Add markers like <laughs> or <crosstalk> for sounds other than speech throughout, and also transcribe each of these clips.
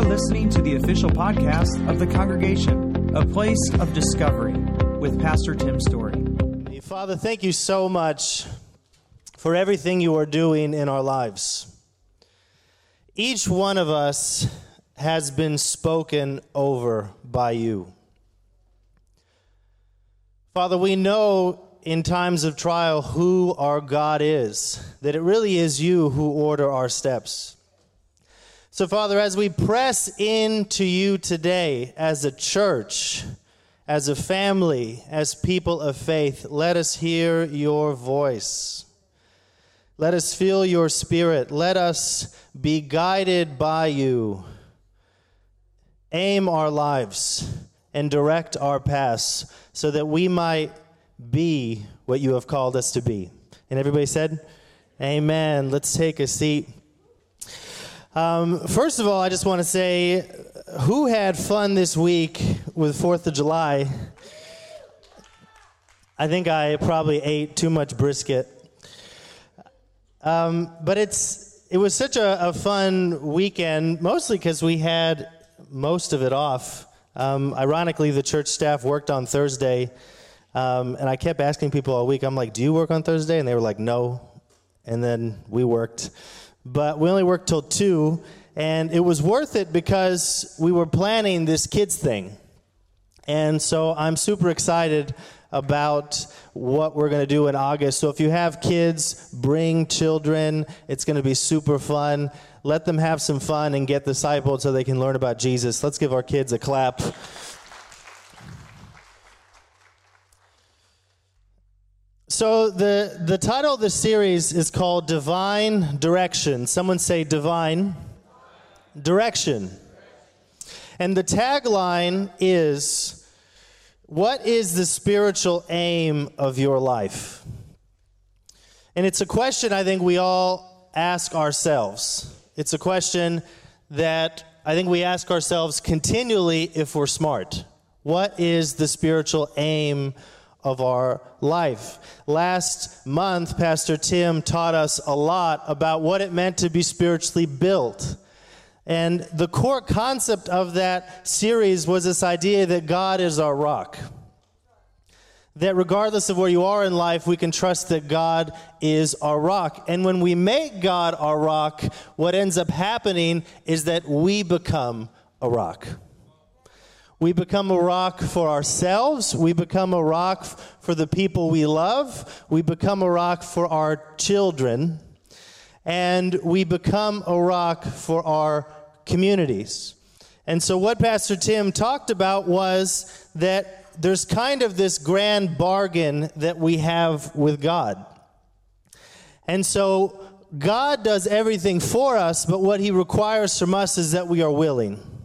are listening to the official podcast of the congregation, a place of discovery, with Pastor Tim Story. Father, thank you so much for everything you are doing in our lives. Each one of us has been spoken over by you. Father, we know in times of trial who our God is, that it really is you who order our steps. So, Father, as we press into you today as a church, as a family, as people of faith, let us hear your voice. Let us feel your spirit. Let us be guided by you. Aim our lives and direct our paths so that we might be what you have called us to be. And everybody said, Amen. Let's take a seat. Um, first of all, I just want to say who had fun this week with 4th of July? I think I probably ate too much brisket. Um, but it's it was such a, a fun weekend, mostly because we had most of it off. Um, ironically, the church staff worked on Thursday, um, and I kept asking people all week. I'm like, "Do you work on Thursday?" And they were like, "No." And then we worked, but we only worked till two, and it was worth it because we were planning this kids thing, and so I'm super excited about what we're going to do in August. So if you have kids, bring children. It's going to be super fun. Let them have some fun and get discipled so they can learn about Jesus. Let's give our kids a clap. So the the title of the series is called Divine Direction. Someone say divine direction. And the tagline is what is the spiritual aim of your life? And it's a question I think we all ask ourselves. It's a question that I think we ask ourselves continually if we're smart. What is the spiritual aim of our life? Last month, Pastor Tim taught us a lot about what it meant to be spiritually built. And the core concept of that series was this idea that God is our rock. That regardless of where you are in life, we can trust that God is our rock. And when we make God our rock, what ends up happening is that we become a rock. We become a rock for ourselves. We become a rock for the people we love. We become a rock for our children. And we become a rock for our communities. And so, what Pastor Tim talked about was that there's kind of this grand bargain that we have with God. And so, God does everything for us, but what He requires from us is that we are willing.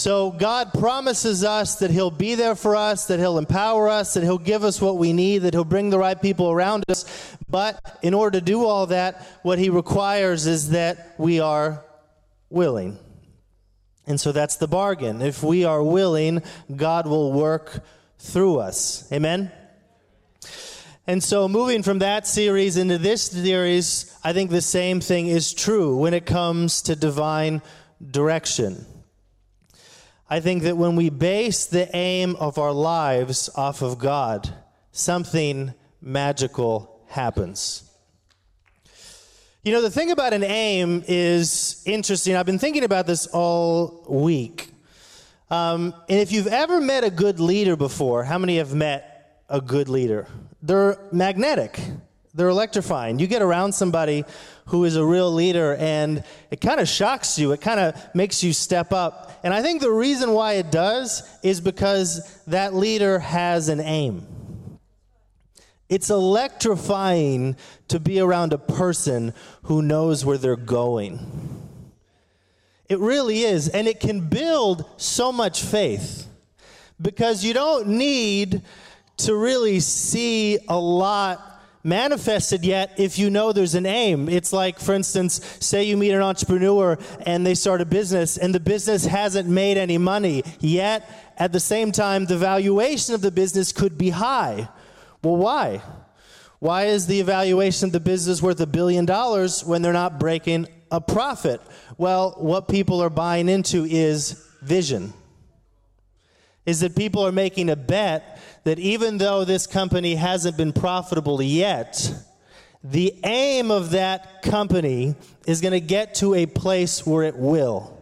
So, God promises us that He'll be there for us, that He'll empower us, that He'll give us what we need, that He'll bring the right people around us. But in order to do all that, what He requires is that we are willing. And so that's the bargain. If we are willing, God will work through us. Amen? And so, moving from that series into this series, I think the same thing is true when it comes to divine direction. I think that when we base the aim of our lives off of God, something magical happens. You know, the thing about an aim is interesting. I've been thinking about this all week. Um, and if you've ever met a good leader before, how many have met a good leader? They're magnetic, they're electrifying. You get around somebody who is a real leader, and it kind of shocks you, it kind of makes you step up. And I think the reason why it does is because that leader has an aim. It's electrifying to be around a person who knows where they're going. It really is. And it can build so much faith because you don't need to really see a lot manifested yet if you know there's an aim. It's like, for instance, say you meet an entrepreneur and they start a business and the business hasn't made any money yet. At the same time, the valuation of the business could be high. Well, why? Why is the evaluation of the business worth a billion dollars when they're not breaking a profit. Well, what people are buying into is vision. Is that people are making a bet that even though this company hasn't been profitable yet, the aim of that company is going to get to a place where it will.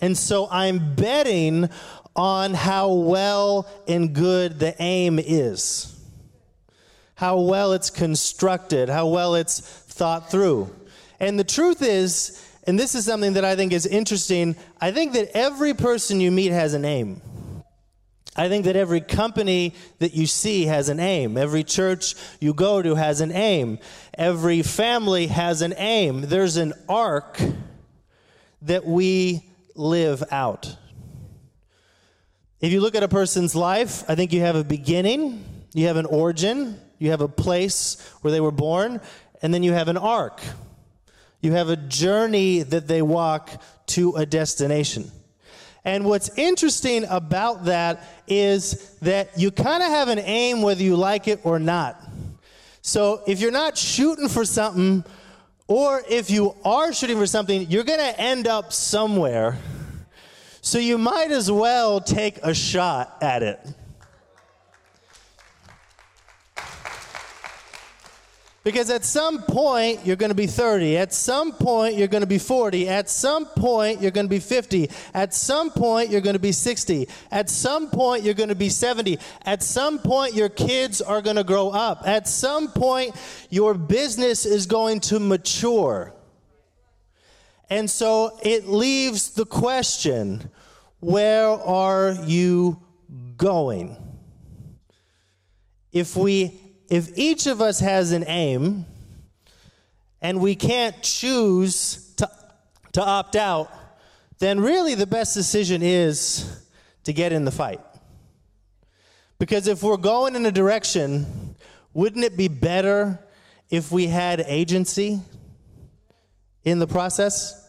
And so I'm betting on how well and good the aim is, how well it's constructed, how well it's thought through. And the truth is, and this is something that I think is interesting, I think that every person you meet has an aim. I think that every company that you see has an aim. Every church you go to has an aim. Every family has an aim. There's an arc that we live out. If you look at a person's life, I think you have a beginning, you have an origin, you have a place where they were born, and then you have an arc. You have a journey that they walk to a destination. And what's interesting about that is that you kind of have an aim whether you like it or not. So if you're not shooting for something, or if you are shooting for something, you're going to end up somewhere. So you might as well take a shot at it. Because at some point, you're going to be 30. At some point, you're going to be 40. At some point, you're going to be 50. At some point, you're going to be 60. At some point, you're going to be 70. At some point, your kids are going to grow up. At some point, your business is going to mature. And so it leaves the question where are you going? If we if each of us has an aim and we can't choose to, to opt out, then really the best decision is to get in the fight. Because if we're going in a direction, wouldn't it be better if we had agency in the process?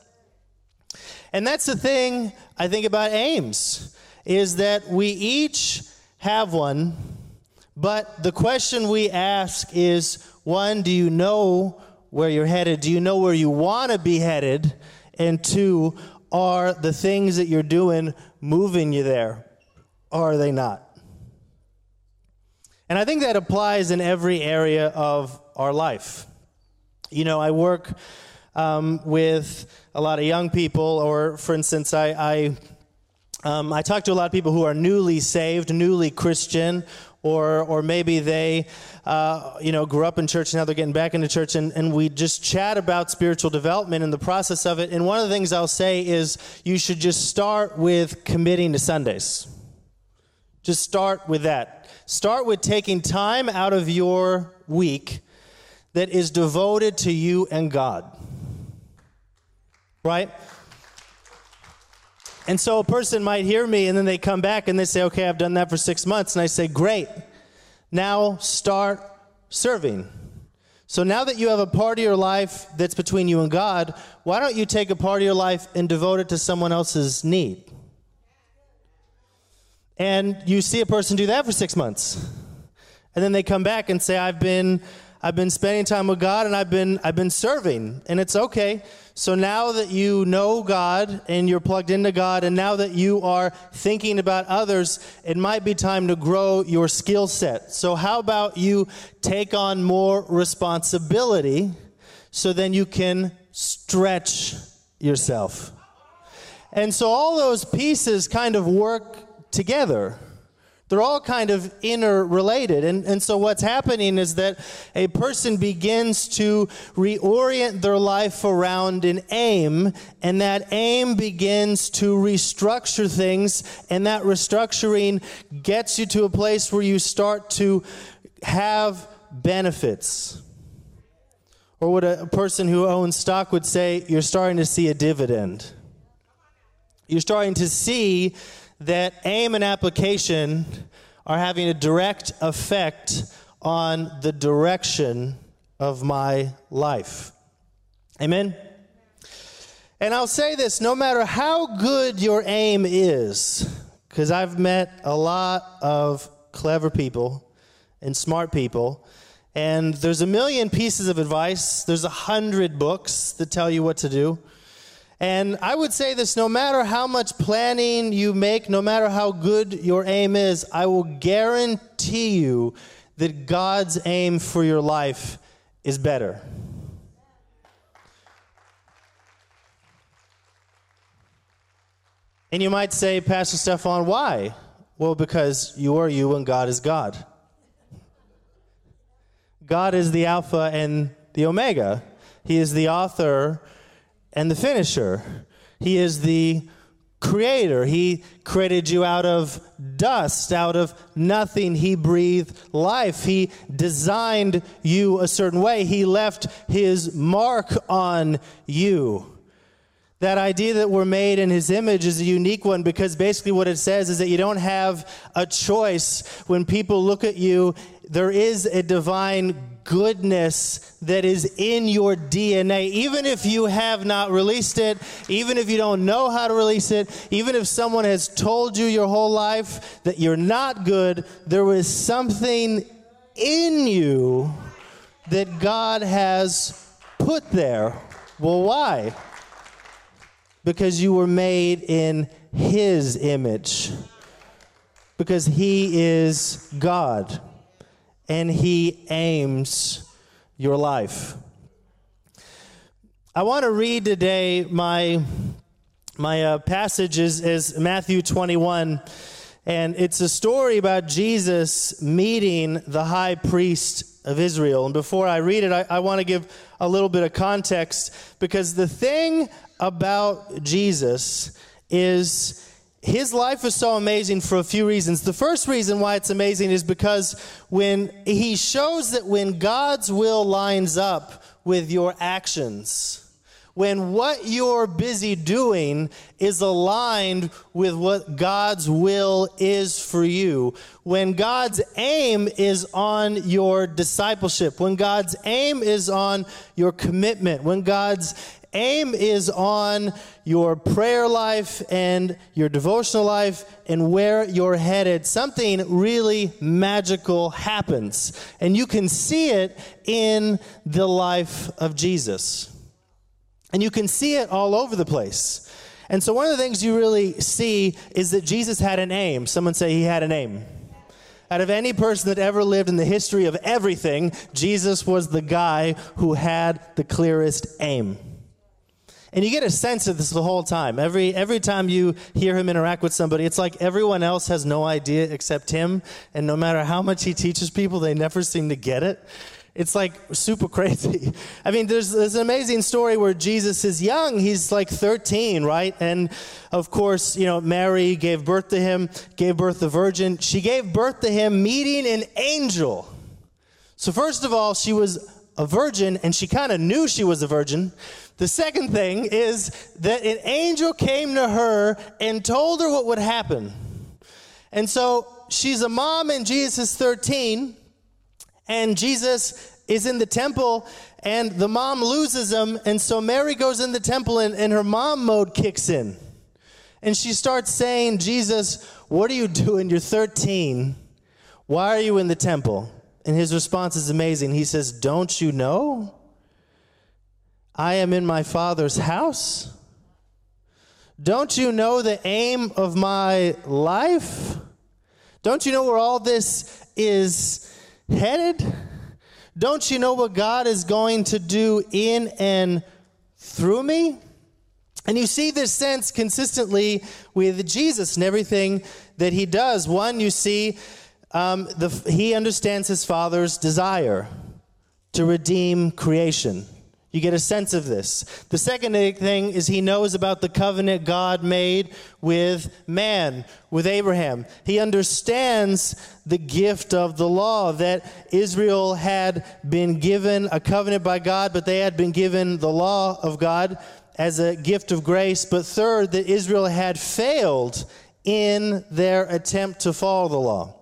And that's the thing I think about aims is that we each have one but the question we ask is one, do you know where you're headed? Do you know where you want to be headed? And two, are the things that you're doing moving you there? Or are they not? And I think that applies in every area of our life. You know, I work um, with a lot of young people, or for instance, I, I um, I talk to a lot of people who are newly saved, newly Christian, or or maybe they uh, you know grew up in church now they're getting back into church and, and we just chat about spiritual development and the process of it. And one of the things i'll say is you should just start with committing to sundays. Just start with that. Start with taking time out of your week that is devoted to you and god. Right and so a person might hear me and then they come back and they say, okay, I've done that for six months. And I say, great. Now start serving. So now that you have a part of your life that's between you and God, why don't you take a part of your life and devote it to someone else's need? And you see a person do that for six months. And then they come back and say, I've been I've been spending time with God and I've been I've been serving and it's okay. So now that you know God and you're plugged into God and now that you are thinking about others, it might be time to grow your skill set. So how about you take on more responsibility so then you can stretch yourself. And so all those pieces kind of work together. They're all kind of interrelated. And, and so what's happening is that a person begins to reorient their life around an aim, and that aim begins to restructure things, and that restructuring gets you to a place where you start to have benefits. Or what a person who owns stock would say, you're starting to see a dividend. You're starting to see that aim and application are having a direct effect on the direction of my life. Amen? And I'll say this no matter how good your aim is, because I've met a lot of clever people and smart people, And there's a million pieces of advice, there's a hundred books that tell you what to do. And I would say this no matter how much planning you make, no matter how good your aim is, I will guarantee you that God's aim for your life is better. And you might say, Pastor Stefan, why? Well, because you are you and God is God. God is the Alpha and the Omega. He is the author and the finisher. He is the creator. He created you out of dust, out of nothing. He breathed life. He designed you a certain way. He left his mark on you. That idea that we're made in his image is a unique one because basically what it says is that you don't have a choice. When people look at you, there is a divine goodness that is in your DNA. Even if you have not released it, even if you don't know how to release it, even if someone has told you your whole life that you're not good, there is something in you that God has put there. Well, why? because you were made in His image. Because He is God and He aims your life. I want to read today my, my uh, passage is, is Matthew 21. And it's a story about Jesus meeting the high priest of Israel. And before I read it, I, I want to give a little bit of context because the thing about Jesus is his life is so amazing for a few reasons. The first reason why it's amazing is because when he shows that when God's will lines up with your actions, when what you're busy doing is aligned with what God's will is for you, when God's aim is on your discipleship, when God's aim is on your commitment, when God's aim is on your prayer life and your devotional life and where you're headed, something really magical happens. And you can see it in the life of Jesus. And you can see it all over the place. And so, one of the things you really see is that Jesus had an aim. Someone say he had an aim. Out of any person that ever lived in the history of everything, Jesus was the guy who had the clearest aim. And you get a sense of this the whole time. Every, every time you hear him interact with somebody, it's like everyone else has no idea except him. And no matter how much he teaches people, they never seem to get it. It's like super <laughs> crazy. I mean, there's, there's an amazing story where Jesus is young. He's like 13, right? And of course, you know, Mary gave birth to him, gave birth to virgin. She gave birth to him meeting an angel. So, first of all, she was a virgin and she kind of knew she was a virgin. The second thing is that an angel came to her and told her what would happen. And so she's a mom and Jesus is 13 and Jesus is in the temple and the mom loses him and so Mary goes in the temple and, and her mom mode kicks in. And she starts saying, Jesus, what are you doing? You're 13. Why are you in the temple? And his response is amazing. He says, Don't you know? I am in my Father's house. Don't you know the aim of my life? Don't you know where all this is headed? Don't you know what God is going to do in and through me? And you see this sense consistently with Jesus and everything that he does. One, you see, um, the, he understands his Father's desire to redeem creation. You get a sense of this. The second thing is he knows about the covenant God made with man, with Abraham. He understands the gift of the law that Israel had been given a covenant by God, but they had been given the law of God as a gift of grace. But third, that Israel had failed in their attempt to follow the law.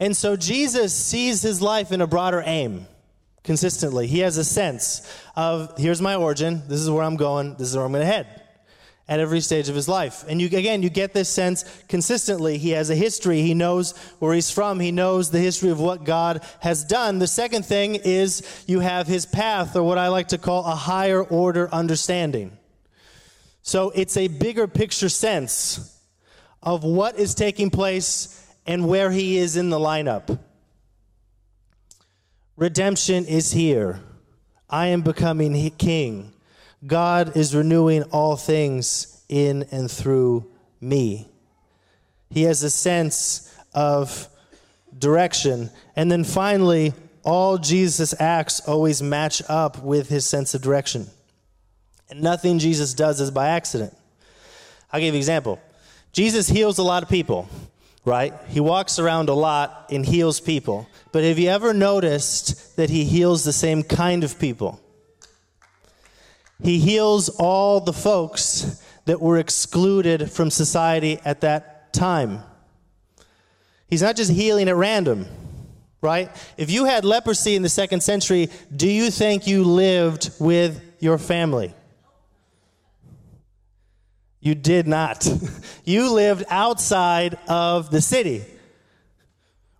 And so Jesus sees his life in a broader aim consistently. He has a sense of here's my origin, this is where I'm going, this is where I'm going to head. at every stage of his life. And you, again, you get this sense consistently. He has a history. He knows where he's from. He knows the history of what God has done. The second thing is you have his path, or what I like to call a higher order understanding. So it's a bigger picture sense of what is taking place and where he is in the lineup. Redemption is here. I am becoming king. God is renewing all things in and through me. He has a sense of direction. And then finally, all Jesus' acts always match up with his sense of direction. And nothing Jesus does is by accident. I'll give you an example. Jesus heals a lot of people, right? He walks around a lot and heals people. But have you ever noticed that he heals the same kind of people? He heals all the folks that were excluded from society at that time. He's not just healing at random, right? If you had leprosy in the second century, do you think you lived with your family? You did not. You lived outside of the city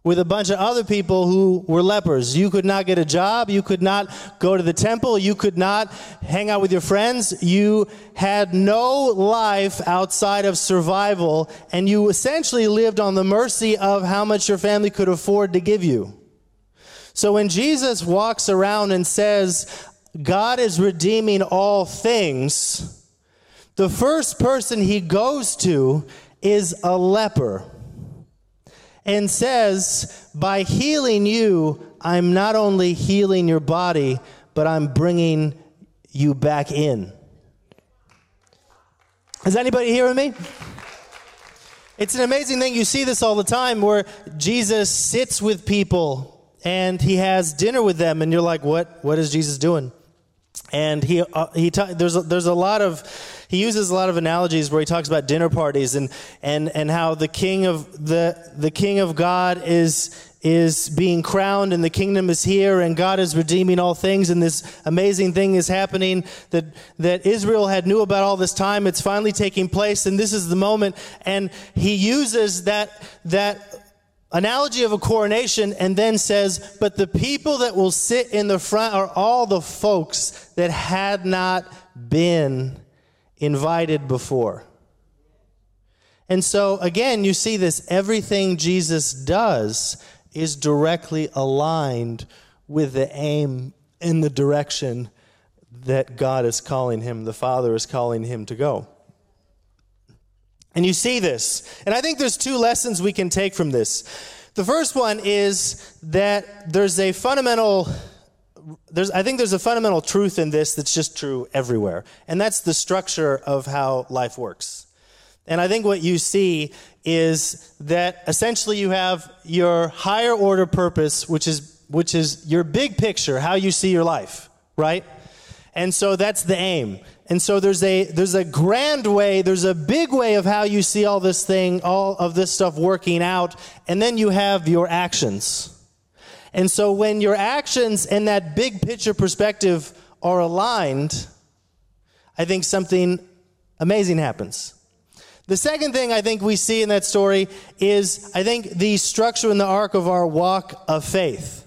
with a bunch of other people who were lepers. You could not get a job. You could not go to the temple. You could not hang out with your friends. You had no life outside of survival, and you essentially lived on the mercy of how much your family could afford to give you. So when Jesus walks around and says, God is redeeming all things, the first person he goes to is a leper and says, By healing you, I'm not only healing your body, but I'm bringing you back in. Is anybody hearing me? It's an amazing thing. You see this all the time where Jesus sits with people and he has dinner with them, and you're like, what, what is Jesus doing? And he, uh, he ta- there's, a, there's a lot of, he uses a lot of analogies where he talks about dinner parties and, and, and how the king of, the, the king of God is, is being crowned and the kingdom is here and God is redeeming all things and this amazing thing is happening that, that Israel had knew about all this time. It's finally taking place and this is the moment. And he uses that, that analogy of a coronation and then says, But the people that will sit in the front are all the folks that had not been invited before. And so, again, you see this everything Jesus does is directly aligned with the aim in the direction that God is calling him, the Father is calling him to go. And you see this. And I think there's two lessons we can take from this. The first one is that there's a fundamental there's I think there's a fundamental truth in this that's just true everywhere. And that's the structure of how life works. And I think what you see is that essentially you have your higher order purpose, which is which is your big picture, how you see your life, right? And so that's the aim. And so there's a there's a grand way, there's a big way of how you see all this thing, all of this stuff working out, and then you have your actions. And so when your actions and that big picture perspective are aligned, I think something amazing happens. The second thing I think we see in that story is I think the structure and the arc of our walk of faith.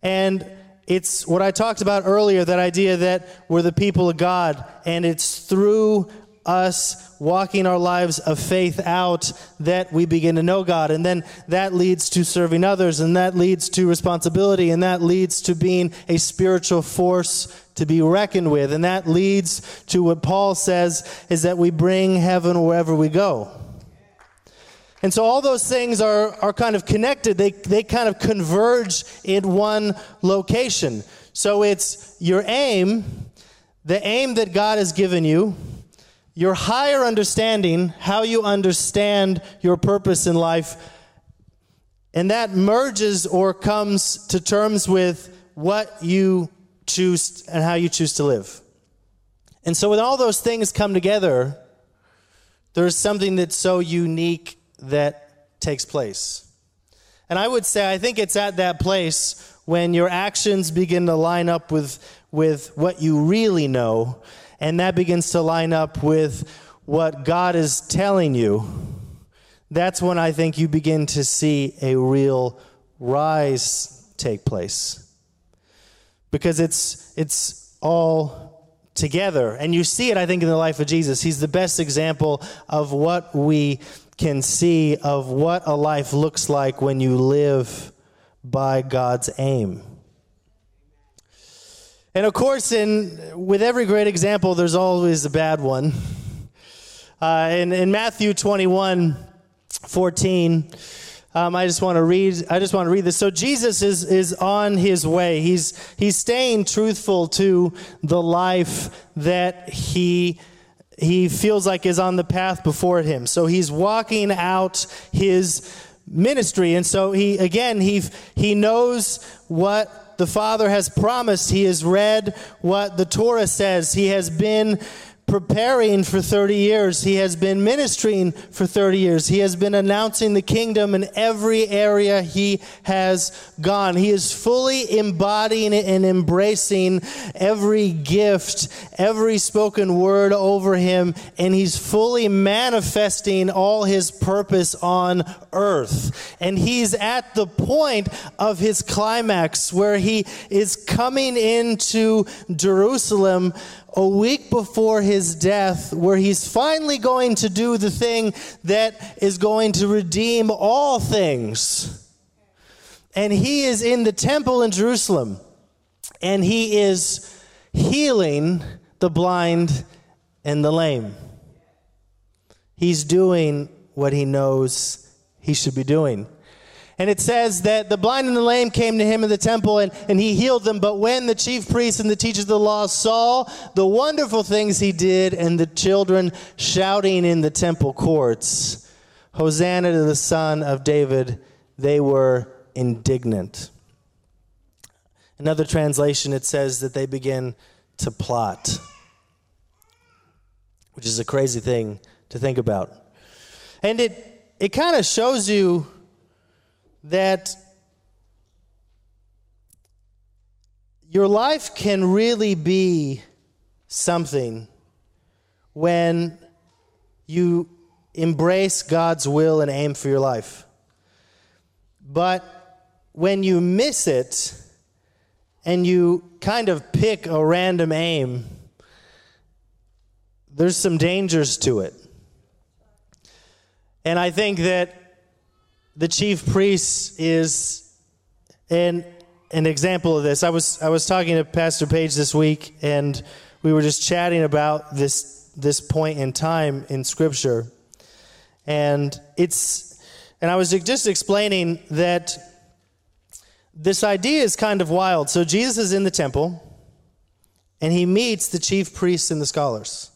And it's what I talked about earlier that idea that we're the people of God, and it's through us walking our lives of faith out that we begin to know God. And then that leads to serving others, and that leads to responsibility, and that leads to being a spiritual force to be reckoned with. And that leads to what Paul says is that we bring heaven wherever we go. And so all those things are, are kind of connected. They, they kind of converge in one location. So it's your aim, the aim that God has given you, your higher understanding, how you understand your purpose in life, and that merges or comes to terms with what you choose and how you choose to live. And so when all those things come together, there's something that's so unique that takes place. And I would say, I think it's at that place when your actions begin to line up with, with what you really know, and that begins to line up with what God is telling you, that's when I think you begin to see a real rise take place. Because it's, it's all together. And you see it, I think, in the life of Jesus. He's the best example of what we can see of what a life looks like when you live by God's aim. And of course, in, with every great example, there's always a bad one. Uh, in, in Matthew 21 14, um, I just want to read. I just want to read this. So Jesus is is on his way. He's he's staying truthful to the life that he he feels like is on the path before him. So he's walking out his ministry, and so he again he he knows what the Father has promised. He has read what the Torah says. He has been preparing for 30 years. He has been ministering for 30 years. He has been announcing the kingdom in every area he has gone. He is fully embodying and embracing every gift, every spoken word over him, and he's fully manifesting all his purpose on earth. And he's at the point of his climax where he is coming into Jerusalem a week before his death, where he's finally going to do the thing that is going to redeem all things. And he is in the temple in Jerusalem, and he is healing the blind and the lame. He's doing what he knows he should be doing. And it says that the blind and the lame came to him in the temple and, and he healed them. But when the chief priests and the teachers of the law saw the wonderful things he did and the children shouting in the temple courts, Hosanna to the Son of David, they were indignant. Another translation, it says that they begin to plot, which is a crazy thing to think about. And it, it kind of shows you that your life can really be something when you embrace God's will and aim for your life. But when you miss it and you kind of pick a random aim, there's some dangers to it. And I think that the chief priest is an, an example of this. I was, I was talking to Pastor Page this week, and we were just chatting about this, this point in time in Scripture. And it's, and I was just explaining that this idea is kind of wild. So Jesus is in the temple, and he meets the chief priests and the scholars.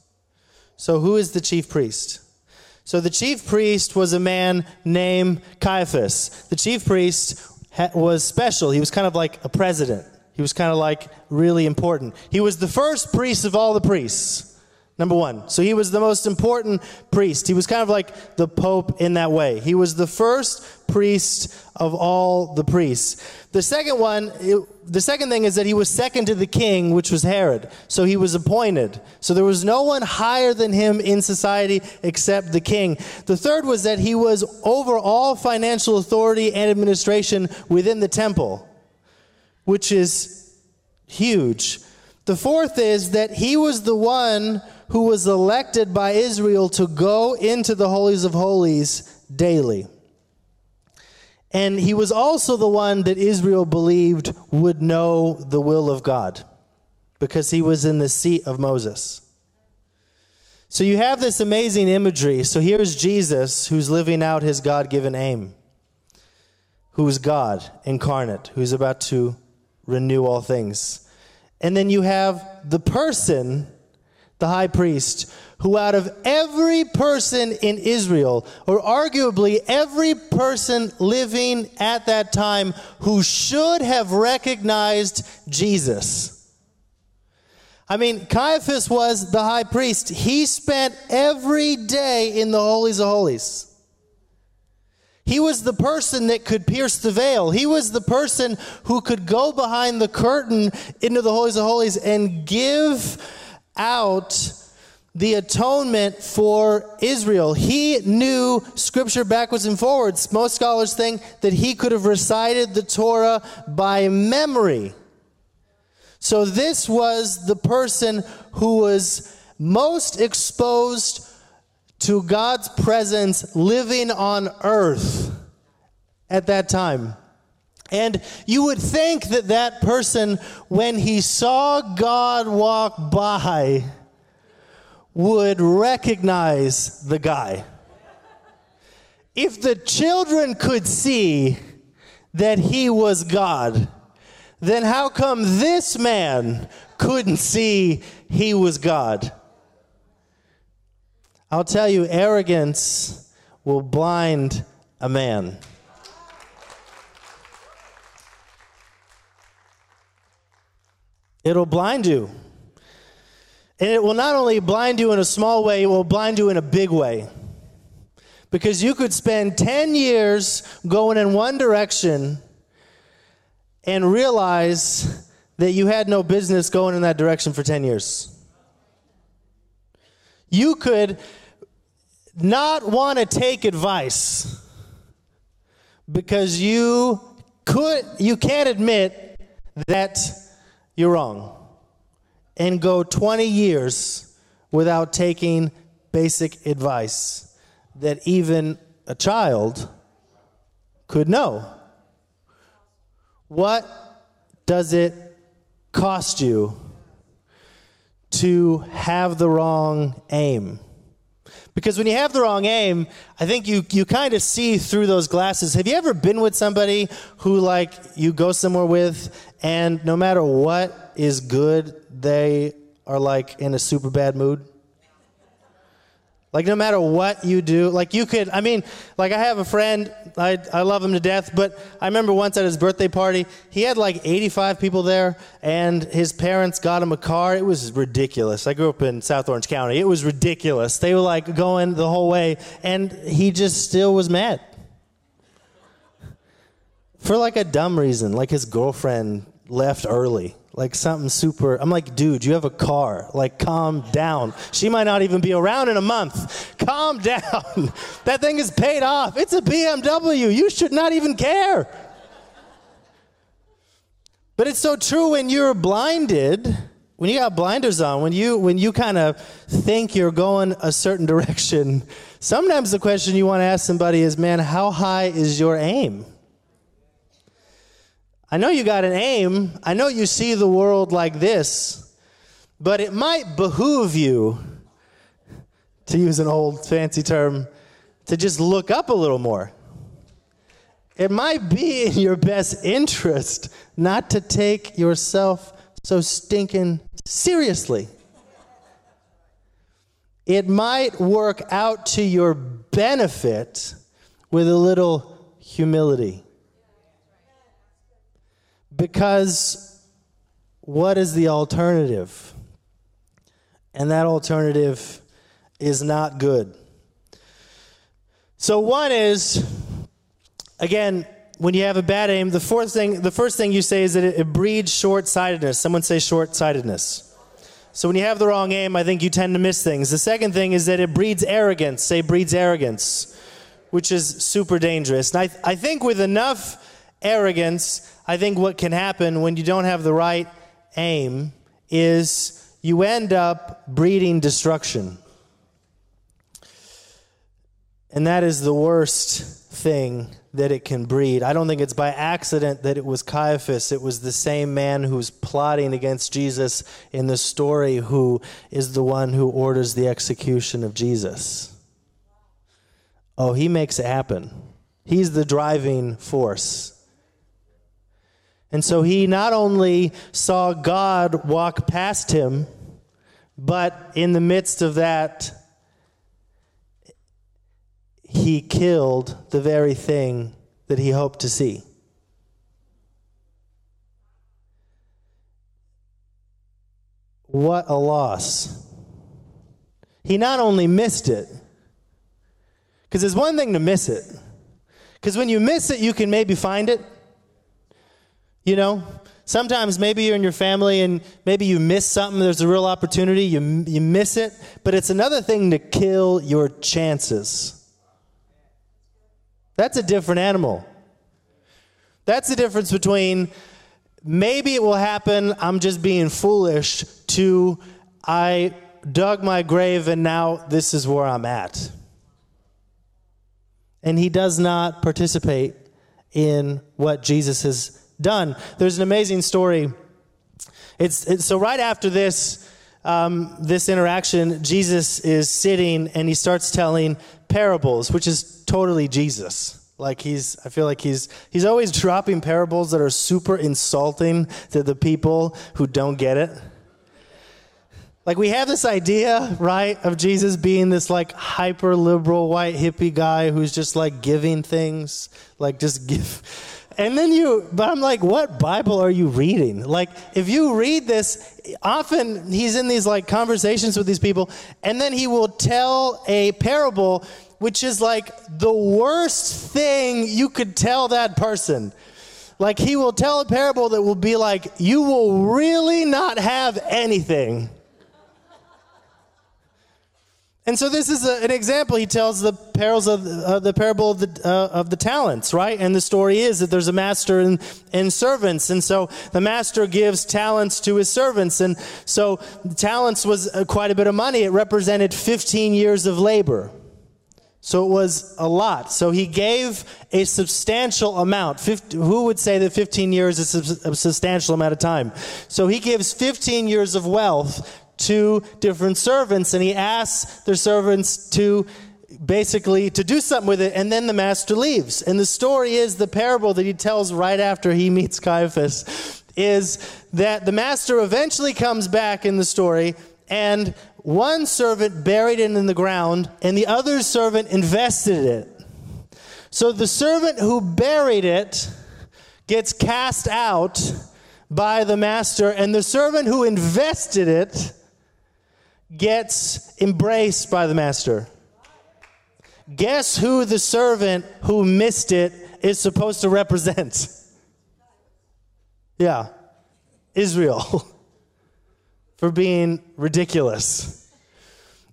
So, who is the chief priest? So the chief priest was a man named Caiaphas. The chief priest was special. He was kind of like a president. He was kind of like really important. He was the first priest of all the priests. Number one. So he was the most important priest. He was kind of like the Pope in that way. He was the first priest of all the priests. The second one, it, the second thing is that he was second to the king, which was Herod. So he was appointed. So there was no one higher than him in society except the king. The third was that he was over all financial authority and administration within the temple, which is huge. The fourth is that he was the one who was elected by Israel to go into the holies of holies daily. And he was also the one that Israel believed would know the will of God because he was in the seat of Moses. So you have this amazing imagery. So here's Jesus who's living out his God given aim, who's God incarnate, who's about to renew all things. And then you have the person the high priest, who out of every person in Israel, or arguably every person living at that time, who should have recognized Jesus. I mean, Caiaphas was the high priest. He spent every day in the holies of holies. He was the person that could pierce the veil. He was the person who could go behind the curtain into the holies of holies and give out the atonement for Israel. He knew scripture backwards and forwards. Most scholars think that he could have recited the Torah by memory. So, this was the person who was most exposed to God's presence living on earth at that time. And you would think that that person, when he saw God walk by, would recognize the guy. If the children could see that he was God, then how come this man couldn't see he was God? I'll tell you, arrogance will blind a man. It'll blind you. And it will not only blind you in a small way, it will blind you in a big way. Because you could spend 10 years going in one direction and realize that you had no business going in that direction for 10 years. You could not want to take advice because you could you can't admit that you're wrong and go 20 years without taking basic advice that even a child could know. What does it cost you to have the wrong aim? Because when you have the wrong aim, I think you, you kind of see through those glasses. Have you ever been with somebody who, like, you go somewhere with, and no matter what is good, they are like in a super bad mood? Like, no matter what you do, like, you could, I mean, like, I have a friend, I, I love him to death, but I remember once at his birthday party, he had like 85 people there, and his parents got him a car. It was ridiculous. I grew up in South Orange County. It was ridiculous. They were like going the whole way, and he just still was mad. For like a dumb reason, like his girlfriend left early like something super. I'm like, dude, you have a car. Like, calm down. She might not even be around in a month. Calm <laughs> down. that thing is paid off. It's a BMW. You should not even care. But it's so true when you're blinded, when you got blinders on, when you when you kind of think you're going a certain <laughs> direction, sometimes the question you want to ask somebody is, man, how high is your aim? I know you got an aim. I know you see the world like this, but it might behoove you, to use an old fancy term, to just look up a little more. It might be in your best interest not to take yourself so stinking seriously. It might work out to your benefit with a little humility. Because what is the alternative? And that alternative is not good. So, one is, again, when you have a bad aim, the fourth thing, the first thing you say is that it, it breeds short sightedness. Someone say short sightedness. So when you have the wrong aim, I think you tend to miss things. The second thing is that it breeds arrogance. Say breeds arrogance, which is super dangerous. And I, I think with enough arrogance, I think what can happen when you don't have the right aim is you end up breeding destruction. And that is the worst thing that it can breed. I don't think it's by accident that it was Caiaphas. It was the same man who's plotting against Jesus in the story who is the one who orders the execution of Jesus. Oh, he makes it happen. He's the driving force. And so he not only saw God walk past him, but in the midst of that, he killed the very thing that he hoped to see. What a loss. He not only missed it, because it's one thing to miss it. Because when you miss it, you can maybe find it. You know, Sometimes maybe you're in your family and maybe you miss something, there's a real opportunity, you, you miss it, but it's another thing to kill your chances. That's a different animal. That's the difference between maybe it will happen, I'm just being foolish, to I dug my grave and now this is where I'm at. And he does not participate in what Jesus has done. There's an amazing story. It's, it's so right after this, um, this interaction, Jesus is sitting and he starts telling parables, which is totally Jesus. Like he's, I feel like he's, he's always dropping parables that are super insulting to the people who don't get it. Like we have this idea, right, of Jesus being this like hyper liberal white hippie guy who's just like giving things, like just give. And then you, but I'm like, what Bible are you reading? Like, if you read this, often he's in these like conversations with these people, and then he will tell a parable which is like the worst thing you could tell that person. Like he will tell a parable that will be like, you will really not have anything. And so this is a, an example. He tells the parables of uh, the parable of the uh, of the talents, right? And the story is that there's a master and, and servants, and so the master gives talents to his servants, and so the talents was uh, quite a bit of money. It represented 15 years of labor. So it was a lot. So he gave a substantial amount. 50, who would say that 15 years is a substantial amount of time? So he gives 15 years of wealth to different servants and he asks their servants to basically to do something with it and then the master leaves. And the story is the parable that he tells right after he <laughs> meets Caiaphas is that the master eventually comes back in the story and one servant buried it in the ground, and the other servant invested it. So the servant who buried it gets cast out by the master, and the servant who invested it gets embraced by the master. Guess who the servant who missed it is supposed to represent? <laughs> Yeah, Israel. <laughs> for being ridiculous.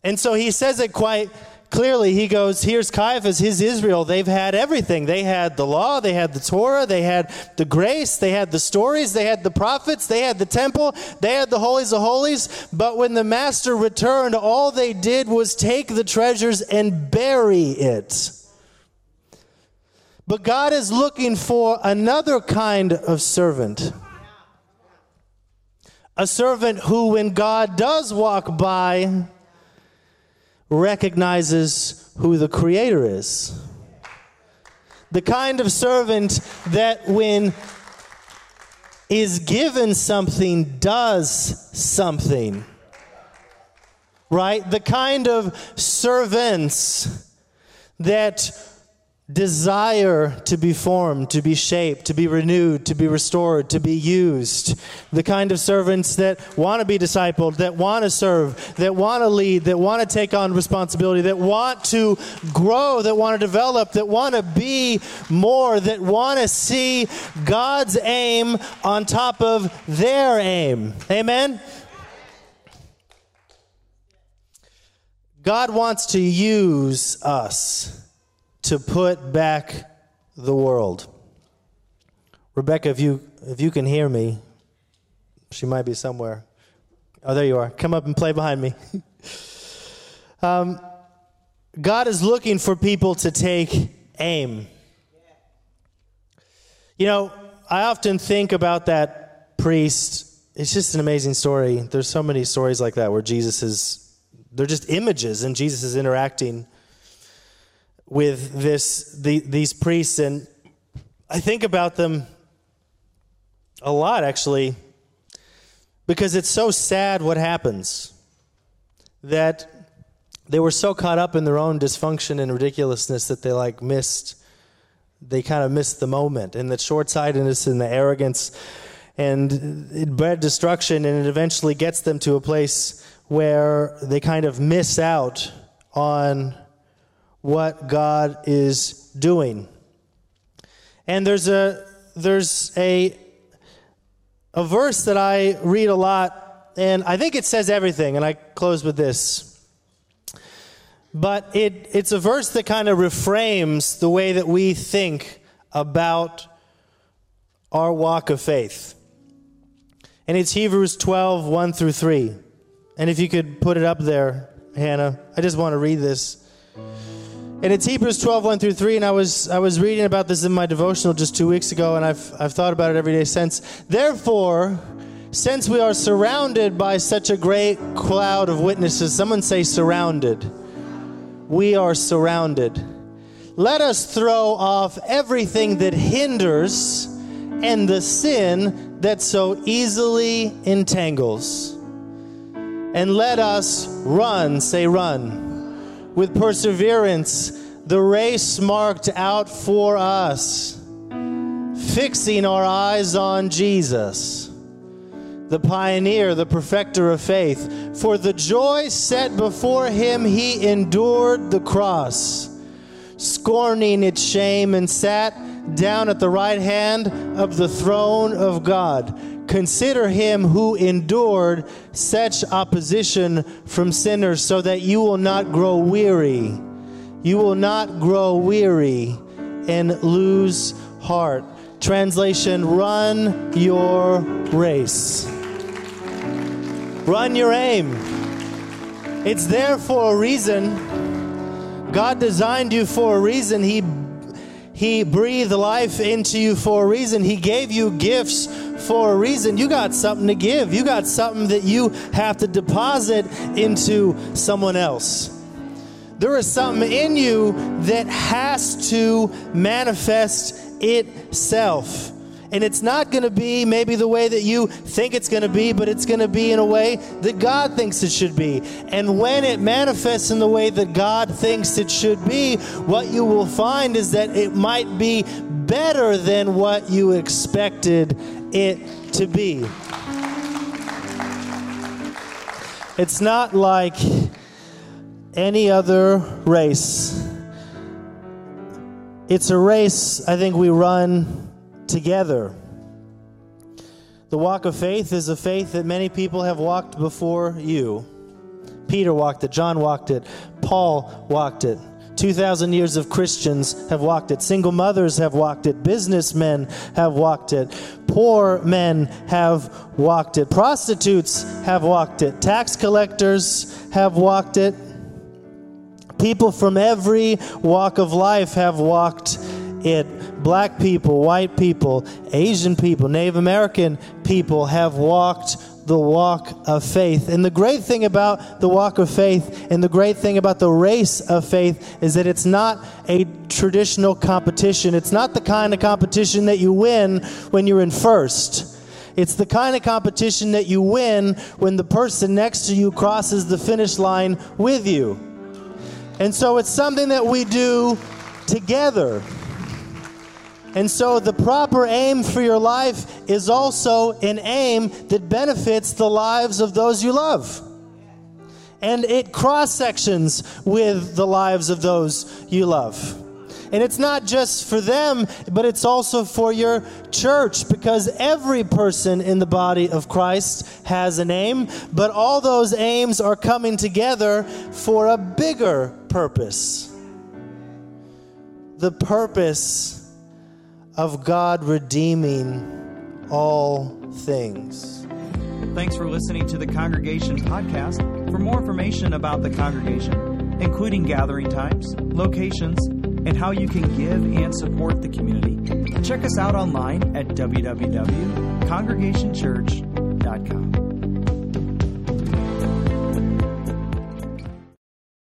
And so he says it quite clearly. He goes, Here's Caiaphas, his Israel. They've had everything. They had the law, they had the Torah, they had the grace, they had the stories, they had the prophets, they had the temple, they had the holies of holies. But when the master returned, all they did was take the treasures and bury it. But God is looking for another kind of servant a servant who, when God does walk by, recognizes who the Creator is. The kind of servant that, when is given something, does something. Right? The kind of servants that desire to be formed, to be shaped, to be renewed, to be restored, to be used. The kind of servants that want to be discipled, that want to serve, that want to lead, that want to take on responsibility, that want to grow, that want to develop, that want to be more, that want to see God's aim on top of their aim. Amen? God wants to use us to put back the world. Rebecca, if you if you can hear me, she might be somewhere. Oh, there you are. Come up and play behind me. <laughs> um, God is looking for people to take aim. You know, I often think about that priest. It's just an amazing story. There's so many stories like that where Jesus is, they're just images and Jesus is interacting with this the, these priests and I think about them a lot actually because it's so sad what happens that they were so caught up in their own dysfunction and ridiculousness that they like missed they kind of missed the moment and the short-sightedness and the arrogance and it bred destruction and it eventually gets them to a place where they kind of miss out on what God is doing. And there's a there's a a verse that I read a lot, and I think it says everything, and I close with this. But it, it's a verse that kind of reframes the way that we think about our walk of faith. And it's Hebrews 12, 1 through 3. And if you could put it up there, Hannah, I just want to read this. And it's Hebrews 12, 1 through 3. And I was, I was reading about this in my devotional just two weeks ago, and I've, I've thought about it every day since. Therefore, since we are surrounded by such a great cloud of witnesses, someone say surrounded. We are surrounded. Let us throw off everything that hinders and the sin that so easily entangles. And let us run, say run, with perseverance the race marked out for us, fixing our eyes on Jesus, the pioneer, the perfecter of faith. For the joy set before him, he endured the cross, scorning its shame, and sat down at the right hand of the throne of God. Consider him who endured such opposition from sinners so that you will not grow weary. You will not grow weary and lose heart. Translation Run your race. Run your aim. It's there for a reason. God designed you for a reason. He he breathed life into you for a reason. He gave you gifts for a reason. You got something to give. You got something that you have to deposit into someone else. There is something in you that has to manifest itself. And it's not going to be maybe the way that you think it's going to be, but it's going to be in a way that God thinks it should be. And when it manifests in the way that God thinks it should be, what you will find is that it might be better than what you expected it to be. It's not like any other race. It's a race I think we run together. The walk of faith is a faith that many people have walked before you. Peter walked it, John walked it, Paul walked it. 2,000 years of Christians have walked it. Single mothers have walked it. Businessmen have walked it. Poor men have walked it. Prostitutes have walked it. Tax collectors have walked it. People from every walk of life have walked it black people, white people, Asian people, Native American people have walked the walk of faith. And the great thing about the walk of faith and the great thing about the race of faith is that it's not a traditional competition. It's not the kind of competition that you win when you're in first. It's the kind of competition that you win when the person next to you crosses the finish line with you. And so it's something that we do together. And so the proper aim for your life is also an aim that benefits the lives of those you love. And it cross sections with the lives of those you love. And it's not just for them, but it's also for your church because every person in the body of Christ has an aim, but all those aims are coming together for a bigger purpose. The purpose of God redeeming all things. Thanks for listening to the Congregation Podcast. For more information about the congregation, including gathering times, locations, and how you can give and support the community, check us out online at www.congregationchurch.com.